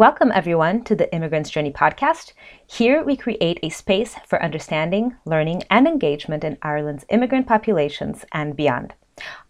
Welcome, everyone, to the Immigrant's Journey podcast. Here we create a space for understanding, learning, and engagement in Ireland's immigrant populations and beyond.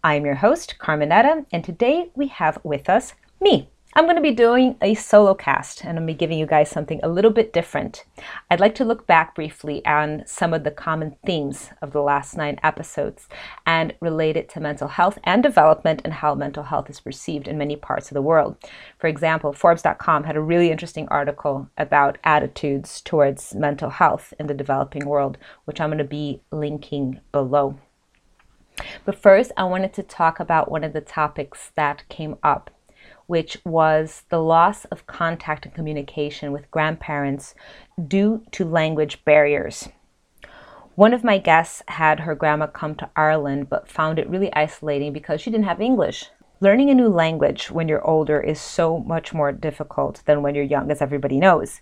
I am your host, Carmenetta, and today we have with us me, I'm going to be doing a solo cast and I'm going to be giving you guys something a little bit different. I'd like to look back briefly on some of the common themes of the last nine episodes and relate it to mental health and development and how mental health is perceived in many parts of the world. For example, Forbes.com had a really interesting article about attitudes towards mental health in the developing world, which I'm going to be linking below. But first, I wanted to talk about one of the topics that came up which was the loss of contact and communication with grandparents due to language barriers. One of my guests had her grandma come to Ireland but found it really isolating because she didn't have English. Learning a new language when you're older is so much more difficult than when you're young, as everybody knows.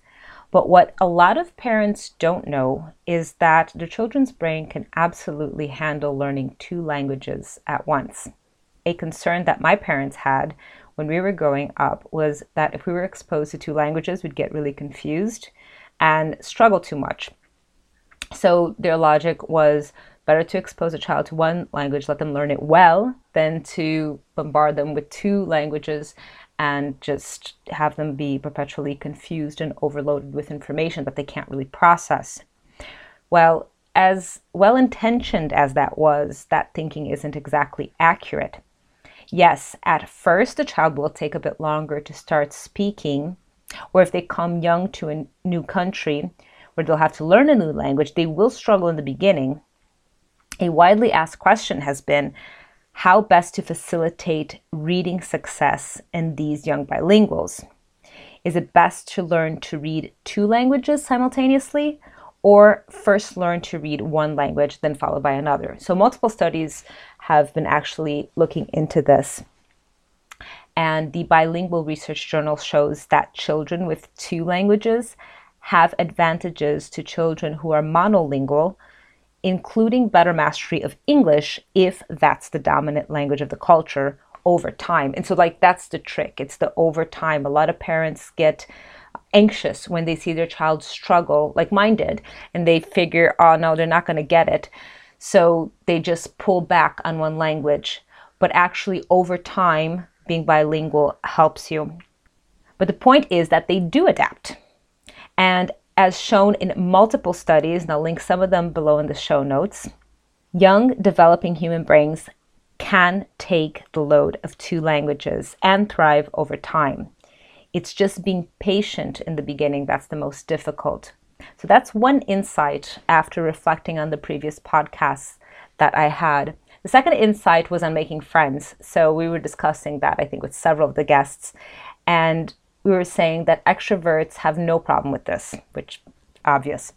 But what a lot of parents don't know is that the children's brain can absolutely handle learning two languages at once. A concern that my parents had when we were growing up was that if we were exposed to two languages, we'd get really confused and struggle too much. So their logic was better to expose a child to one language, let them learn it well, than to bombard them with two languages and just have them be perpetually confused and overloaded with information that they can't really process. Well, as well intentioned as that was, that thinking isn't exactly accurate. Yes, at first the child will take a bit longer to start speaking, or if they come young to a new country where they'll have to learn a new language, they will struggle in the beginning. A widely asked question has been how best to facilitate reading success in these young bilinguals. Is it best to learn to read two languages simultaneously or first learn to read one language, then followed by another. So, multiple studies have been actually looking into this. And the bilingual research journal shows that children with two languages have advantages to children who are monolingual, including better mastery of English if that's the dominant language of the culture over time. And so, like, that's the trick. It's the over time. A lot of parents get anxious when they see their child struggle, like mine did, and they figure, oh no, they're not going to get it. So they just pull back on one language. But actually, over time, being bilingual helps you. But the point is that they do adapt. And as shown in multiple studies, and I'll link some of them below in the show notes, young developing human brains can take the load of two languages and thrive over time. It's just being patient in the beginning that's the most difficult. So that's one insight after reflecting on the previous podcasts that I had. The second insight was on making friends. So we were discussing that, I think, with several of the guests. And we were saying that extroverts have no problem with this, which obvious.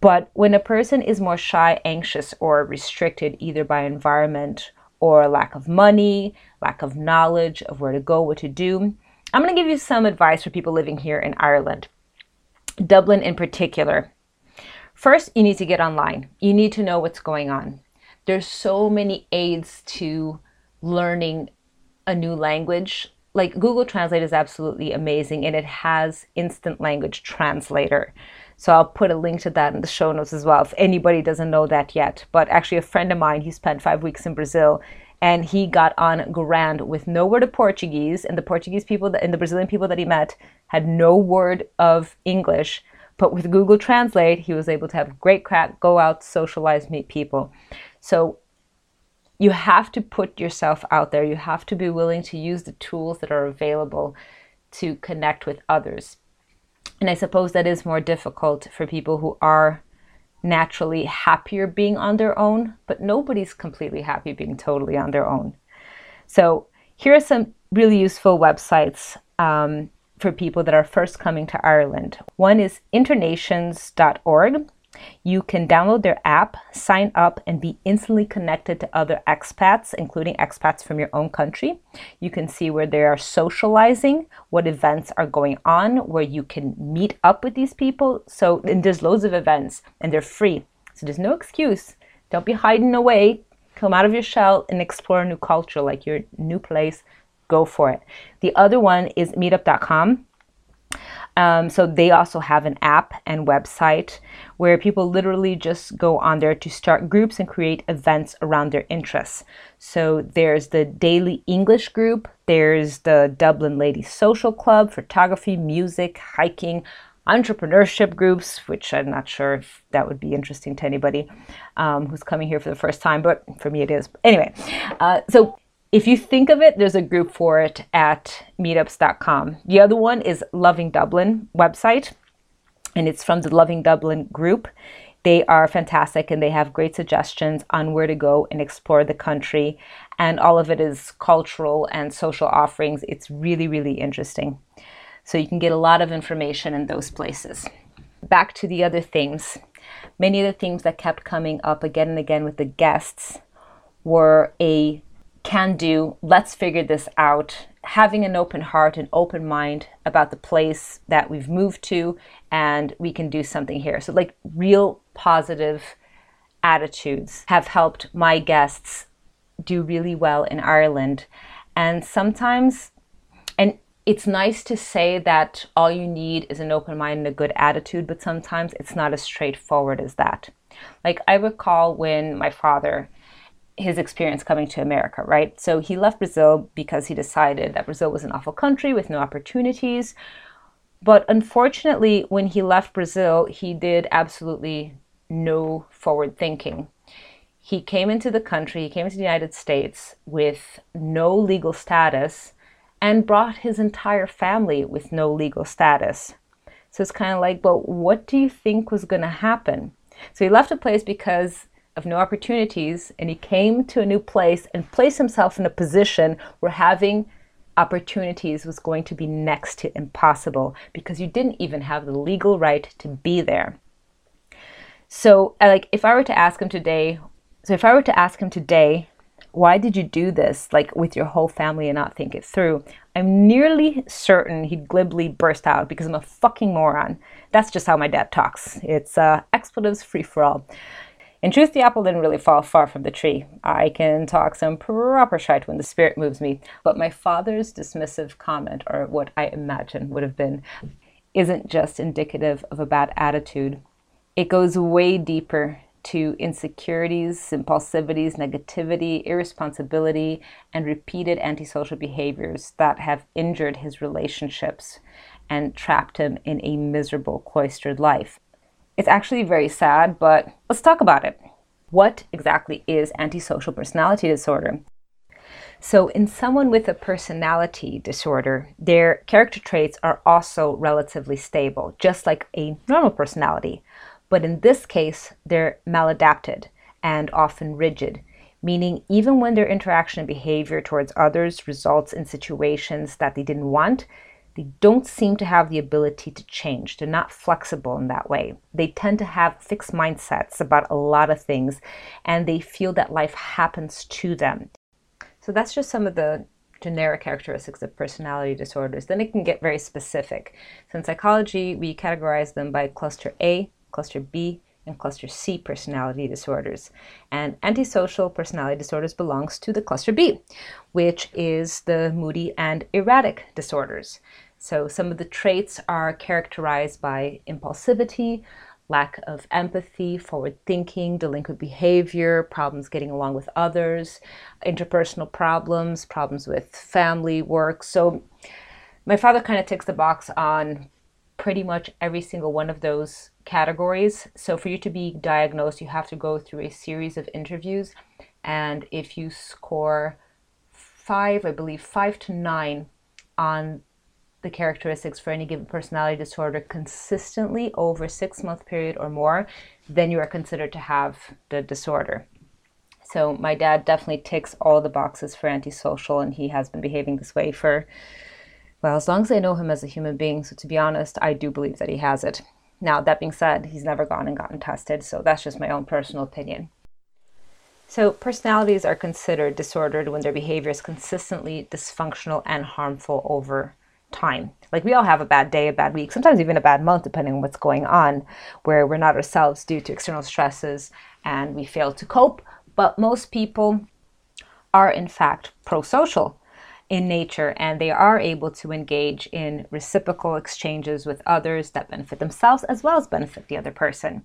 But when a person is more shy, anxious, or restricted either by environment or lack of money, lack of knowledge of where to go, what to do, I'm going to give you some advice for people living here in Ireland, Dublin in particular. First, you need to get online. You need to know what's going on. There's so many aids to learning a new language. Like Google Translate is absolutely amazing and it has instant language translator. So I'll put a link to that in the show notes as well if anybody doesn't know that yet. But actually, a friend of mine, he spent five weeks in Brazil and he got on grand with no word of Portuguese, and the Portuguese people that, and the Brazilian people that he met had no word of English. But with Google Translate, he was able to have great crack, go out, socialize, meet people. So you have to put yourself out there. You have to be willing to use the tools that are available to connect with others. And I suppose that is more difficult for people who are naturally happier being on their own, but nobody's completely happy being totally on their own. So, here are some really useful websites um, for people that are first coming to Ireland. One is internations.org. You can download their app, sign up, and be instantly connected to other expats, including expats from your own country. You can see where they are socializing, what events are going on, where you can meet up with these people. So, there's loads of events, and they're free. So, there's no excuse. Don't be hiding away. Come out of your shell and explore a new culture, like your new place. Go for it. The other one is meetup.com Um, so they also have an app and website where people literally just go on there to start groups and create events around their interests. So there's the Daily English group, there's the Dublin Ladies Social Club, photography, music, hiking, entrepreneurship groups, which I'm not sure if that would be interesting to anybody um, who's coming here for the first time, but for me it is. Anyway, uh, so if you think of it, there's a group for it at meetups.com. The other one is Loving Dublin website, and it's from the Loving Dublin group. They are fantastic and they have great suggestions on where to go and explore the country. And all of it is cultural and social offerings. It's really, really interesting. So you can get a lot of information in those places. Back to the other themes. Many of the themes that kept coming up again and again with the guests were a can do, let's figure this out, having an open heart and open mind about the place that we've moved to, and we can do something here. So, like, real positive attitudes have helped my guests do really well in Ireland. And sometimes, and it's nice to say that all you need is an open mind and a good attitude, but sometimes it's not as straightforward as that. Like I recall when my father, his experience coming to America, right? So he left Brazil because he decided that Brazil was an awful country with no opportunities. But unfortunately, when he left Brazil, he did absolutely no forward thinking. He came into the country, he came into the United States with no legal status and brought his entire family with no legal status. So it's kind of like, but what do you think was going to happen? So he left a place because of no opportunities and he came to a new place and placed himself in a position where having opportunities was going to be next to impossible because you didn't even have the legal right to be there. So like if I were to ask him today, so if I were to ask him today, why did you do this like with your whole family and not think it through? I'm nearly certain he'd glibly burst out because i'm a fucking moron. That's just how my dad talks. It's uh, expletives free for all in truth, the apple didn't really fall far from the tree. I can talk some proper shite when the spirit moves me, but my father's dismissive comment, or what I imagine would have been, isn't just indicative of a bad attitude. It goes way deeper to insecurities, impulsivities, negativity, irresponsibility, and repeated antisocial behaviors that have injured his relationships and trapped him in a miserable, cloistered life. It's actually very sad, but let's talk about it. What exactly is antisocial personality disorder? So, in someone with a personality disorder, their character traits are also relatively stable, just like a normal personality. But in this case, they're maladapted and often rigid, meaning even when their interaction and behavior towards others results in situations that they didn't want, they don't seem to have the ability to change. They're not flexible in that way. They tend to have fixed mindsets about a lot of things, and they feel that life happens to them. So that's just some of the generic characteristics of personality disorders. Then it can get very specific. So in psychology, we categorize them by cluster A, cluster B, and cluster C personality disorders. And antisocial personality disorders belongs to the cluster B, which is the moody and erratic disorders. So some of the traits are characterized by impulsivity, lack of empathy, forward thinking, delinquent behavior, problems getting along with others, interpersonal problems, problems with family, work. So my father kind of ticks the box on pretty much every single one of those categories. So for you to be diagnosed, you have to go through a series of interviews. And if you score five, I believe five to nine on the characteristics for any given personality disorder consistently over six month period or more, then you are considered to have the disorder. So my dad definitely ticks all the boxes for antisocial, and he has been behaving this way for well, as long as I know him as a human being, so to be honest, I do believe that he has it. Now, that being said, he's never gone and gotten tested, so that's just my own personal opinion. So, personalities are considered disordered when their behavior is consistently dysfunctional and harmful over time. Like, we all have a bad day, a bad week, sometimes even a bad month, depending on what's going on, where we're not ourselves due to external stresses and we fail to cope. But most people are, in fact, pro social in nature and they are able to engage in reciprocal exchanges with others that benefit themselves as well as benefit the other person.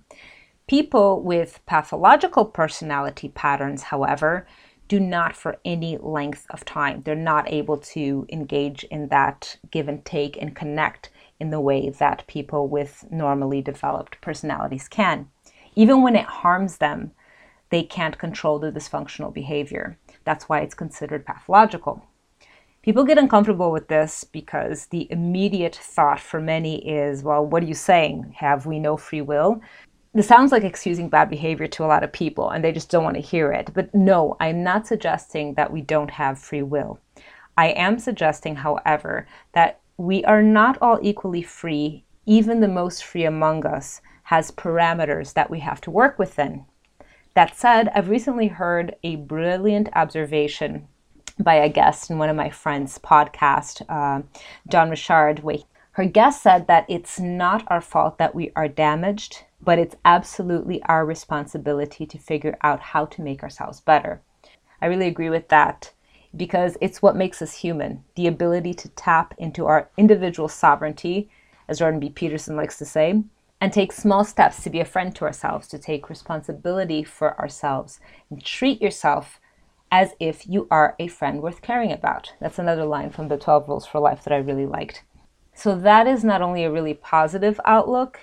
People with pathological personality patterns, however, do not for any length of time. They're not able to engage in that give and take and connect in the way that people with normally developed personalities can. Even when it harms them, they can't control the dysfunctional behavior. That's why it's considered pathological. People get uncomfortable with this because the immediate thought for many is, well, what are you saying? Have we no free will? This sounds like excusing bad behavior to a lot of people and they just don't want to hear it. But no, I'm not suggesting that we don't have free will. I am suggesting, however, that we are not all equally free. Even the most free among us has parameters that we have to work within. That said, I've recently heard a brilliant observation by a guest in one of my friends' podcast, uh, Richard, where her guest said that it's not our fault that we are damaged, but it's absolutely our responsibility to figure out how to make ourselves better. I really agree with that because it's what makes us human the ability to tap into our individual sovereignty, as Jordan B. Peterson likes to say, and take small steps to be a friend to ourselves, to take responsibility for ourselves, and treat yourself as if you are a friend worth caring about. That's another line from the 12 Rules for Life that I really liked. So, that is not only a really positive outlook,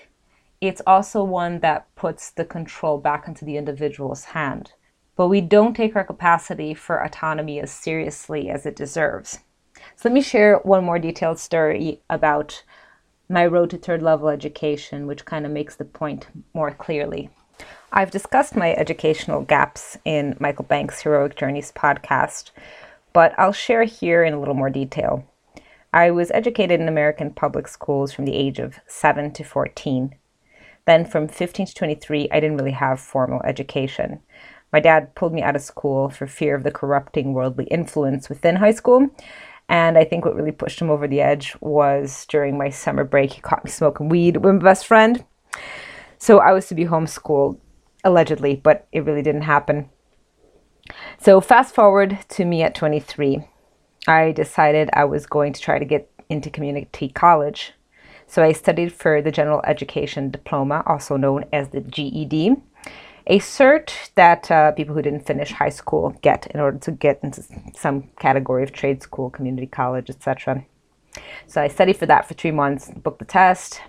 it's also one that puts the control back into the individual's hand. But we don't take our capacity for autonomy as seriously as it deserves. So, let me share one more detailed story about my road to third level education, which kind of makes the point more clearly. I've discussed my educational gaps in Michael Banks' Heroic Journeys podcast, but I'll share here in a little more detail. I was educated in American public schools from the age of 7 to 14. Then from 15 to 23, I didn't really have formal education. My dad pulled me out of school for fear of the corrupting worldly influence within high school. And I think what really pushed him over the edge was during my summer break, he caught me smoking weed with my best friend. So I was to be homeschooled allegedly, but it really didn't happen. So, fast forward to me at 23. I decided I was going to try to get into community college. So, I studied for the General Education Diploma, also known as the GED, a cert that uh, people who didn't finish high school get in order to get into some category of trade school, community college, etc. So, I studied for that for three months, booked the test,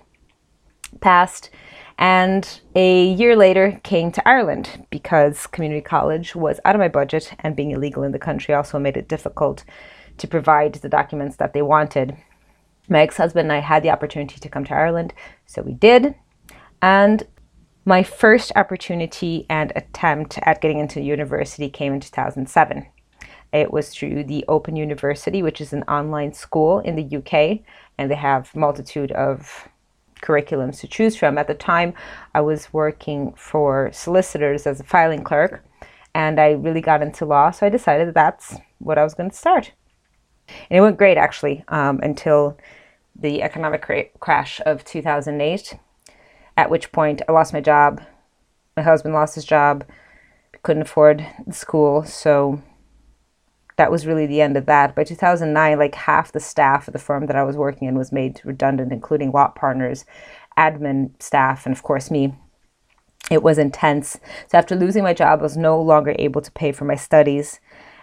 passed, and a year later came to Ireland because community college was out of my budget and being illegal in the country also made it difficult to provide the documents that they wanted. My ex-husband and I had the opportunity to come to Ireland, so we did. And my first opportunity and attempt at getting into university came in 2007. It was through the Open University, which is an online school in the UK, and they have multitude of curriculums to choose from. At the time, I was working for solicitors as a filing clerk, and I really got into law, so I decided that that's what I was going to start. And it went great, actually, um, until the economic cra- crash of 2008, at which point I lost my job. My husband lost his job, couldn't afford the school, so that was really the end of that. By 2009, like half the staff of the firm that I was working in was made redundant, including law partners, admin staff, and of course me. It was intense. So after losing my job, I was no longer able to pay for my studies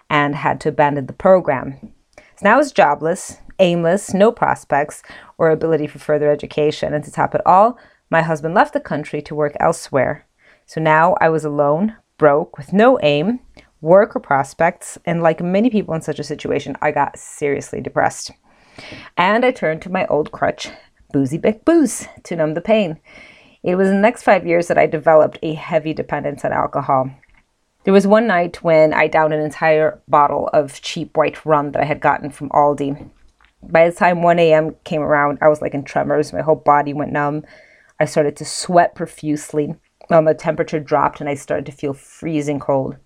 and had to abandon the program. So now I was jobless, aimless, no prospects or ability for further education. And to top it all, my husband left the country to work elsewhere. So now I was alone, broke, with no aim, work or prospects, and like many people in such a situation, I got seriously depressed. And I turned to my old crutch, Boozy Bic Booze, to numb the pain. It was in the next five years that I developed a heavy dependence on alcohol. There was one night when I downed an entire bottle of cheap white rum that I had gotten from Aldi. By the time 1 a.m. came around, I was like in tremors. My whole body went numb. I started to sweat profusely. Um, the temperature dropped and I started to feel freezing cold.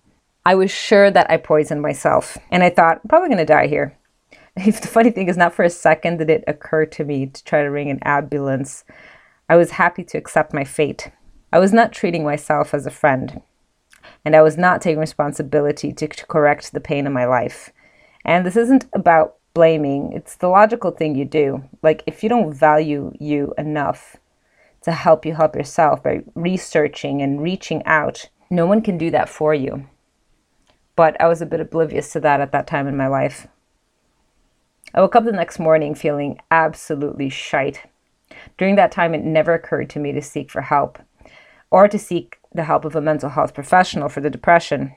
I was sure that I poisoned myself, and I thought, I'm probably going to die here. the funny thing is, not for a second did it occur to me to try to ring an ambulance. I was happy to accept my fate. I was not treating myself as a friend, and I was not taking responsibility to, to correct the pain in my life. And this isn't about blaming. It's the logical thing you do. Like, if you don't value you enough to help you help yourself by researching and reaching out, no one can do that for you. But I was a bit oblivious to that at that time in my life. I woke up the next morning feeling absolutely shite. During that time, it never occurred to me to seek for help or to seek the help of a mental health professional for the depression.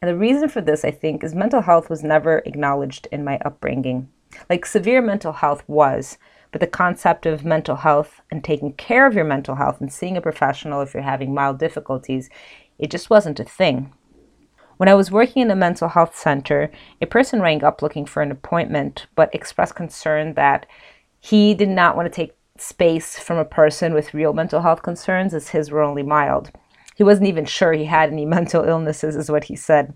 And the reason for this, I think, is mental health was never acknowledged in my upbringing. Like severe mental health was, but the concept of mental health and taking care of your mental health and seeing a professional if you're having mild difficulties, it just wasn't a thing. When I was working in a mental health center, a person rang up looking for an appointment, but expressed concern that he did not want to take space from a person with real mental health concerns as his were only mild. He wasn't even sure he had any mental illnesses, is what he said.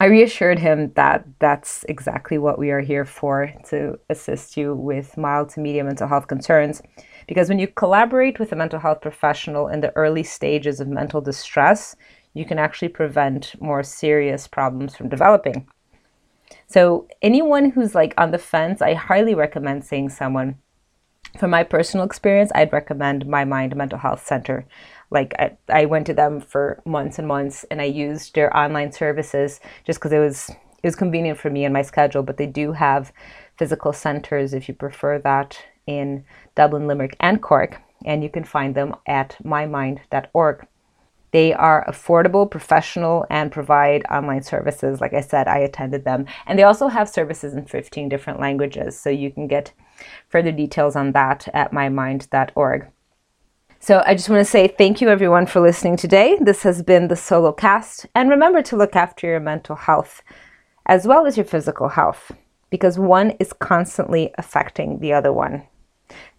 I reassured him that that's exactly what we are here for to assist you with mild to medium mental health concerns. Because when you collaborate with a mental health professional in the early stages of mental distress, you can actually prevent more serious problems from developing. So, anyone who's like on the fence, I highly recommend seeing someone. From my personal experience, I'd recommend My Mind Mental Health Center. Like, I, I went to them for months and months and I used their online services just because it was it was convenient for me and my schedule, but they do have physical centers if you prefer that in Dublin, Limerick, and Cork, and you can find them at mymind.org. They are affordable, professional, and provide online services. Like I said, I attended them. And they also have services in 15 different languages. So you can get further details on that at mymind.org. So I just want to say thank you everyone for listening today. This has been the solo cast. And remember to look after your mental health as well as your physical health because one is constantly affecting the other one.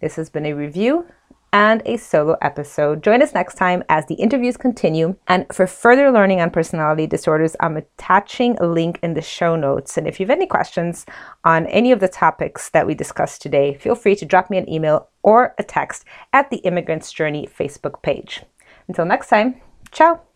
This has been a review and a solo episode. Join us next time as the interviews continue. And for further learning on personality disorders, I'm attaching a link in the show notes. And if you have any questions on any of the topics that we discussed today, feel free to drop me an email or a text at the Immigrant's Journey Facebook page. Until next time, ciao.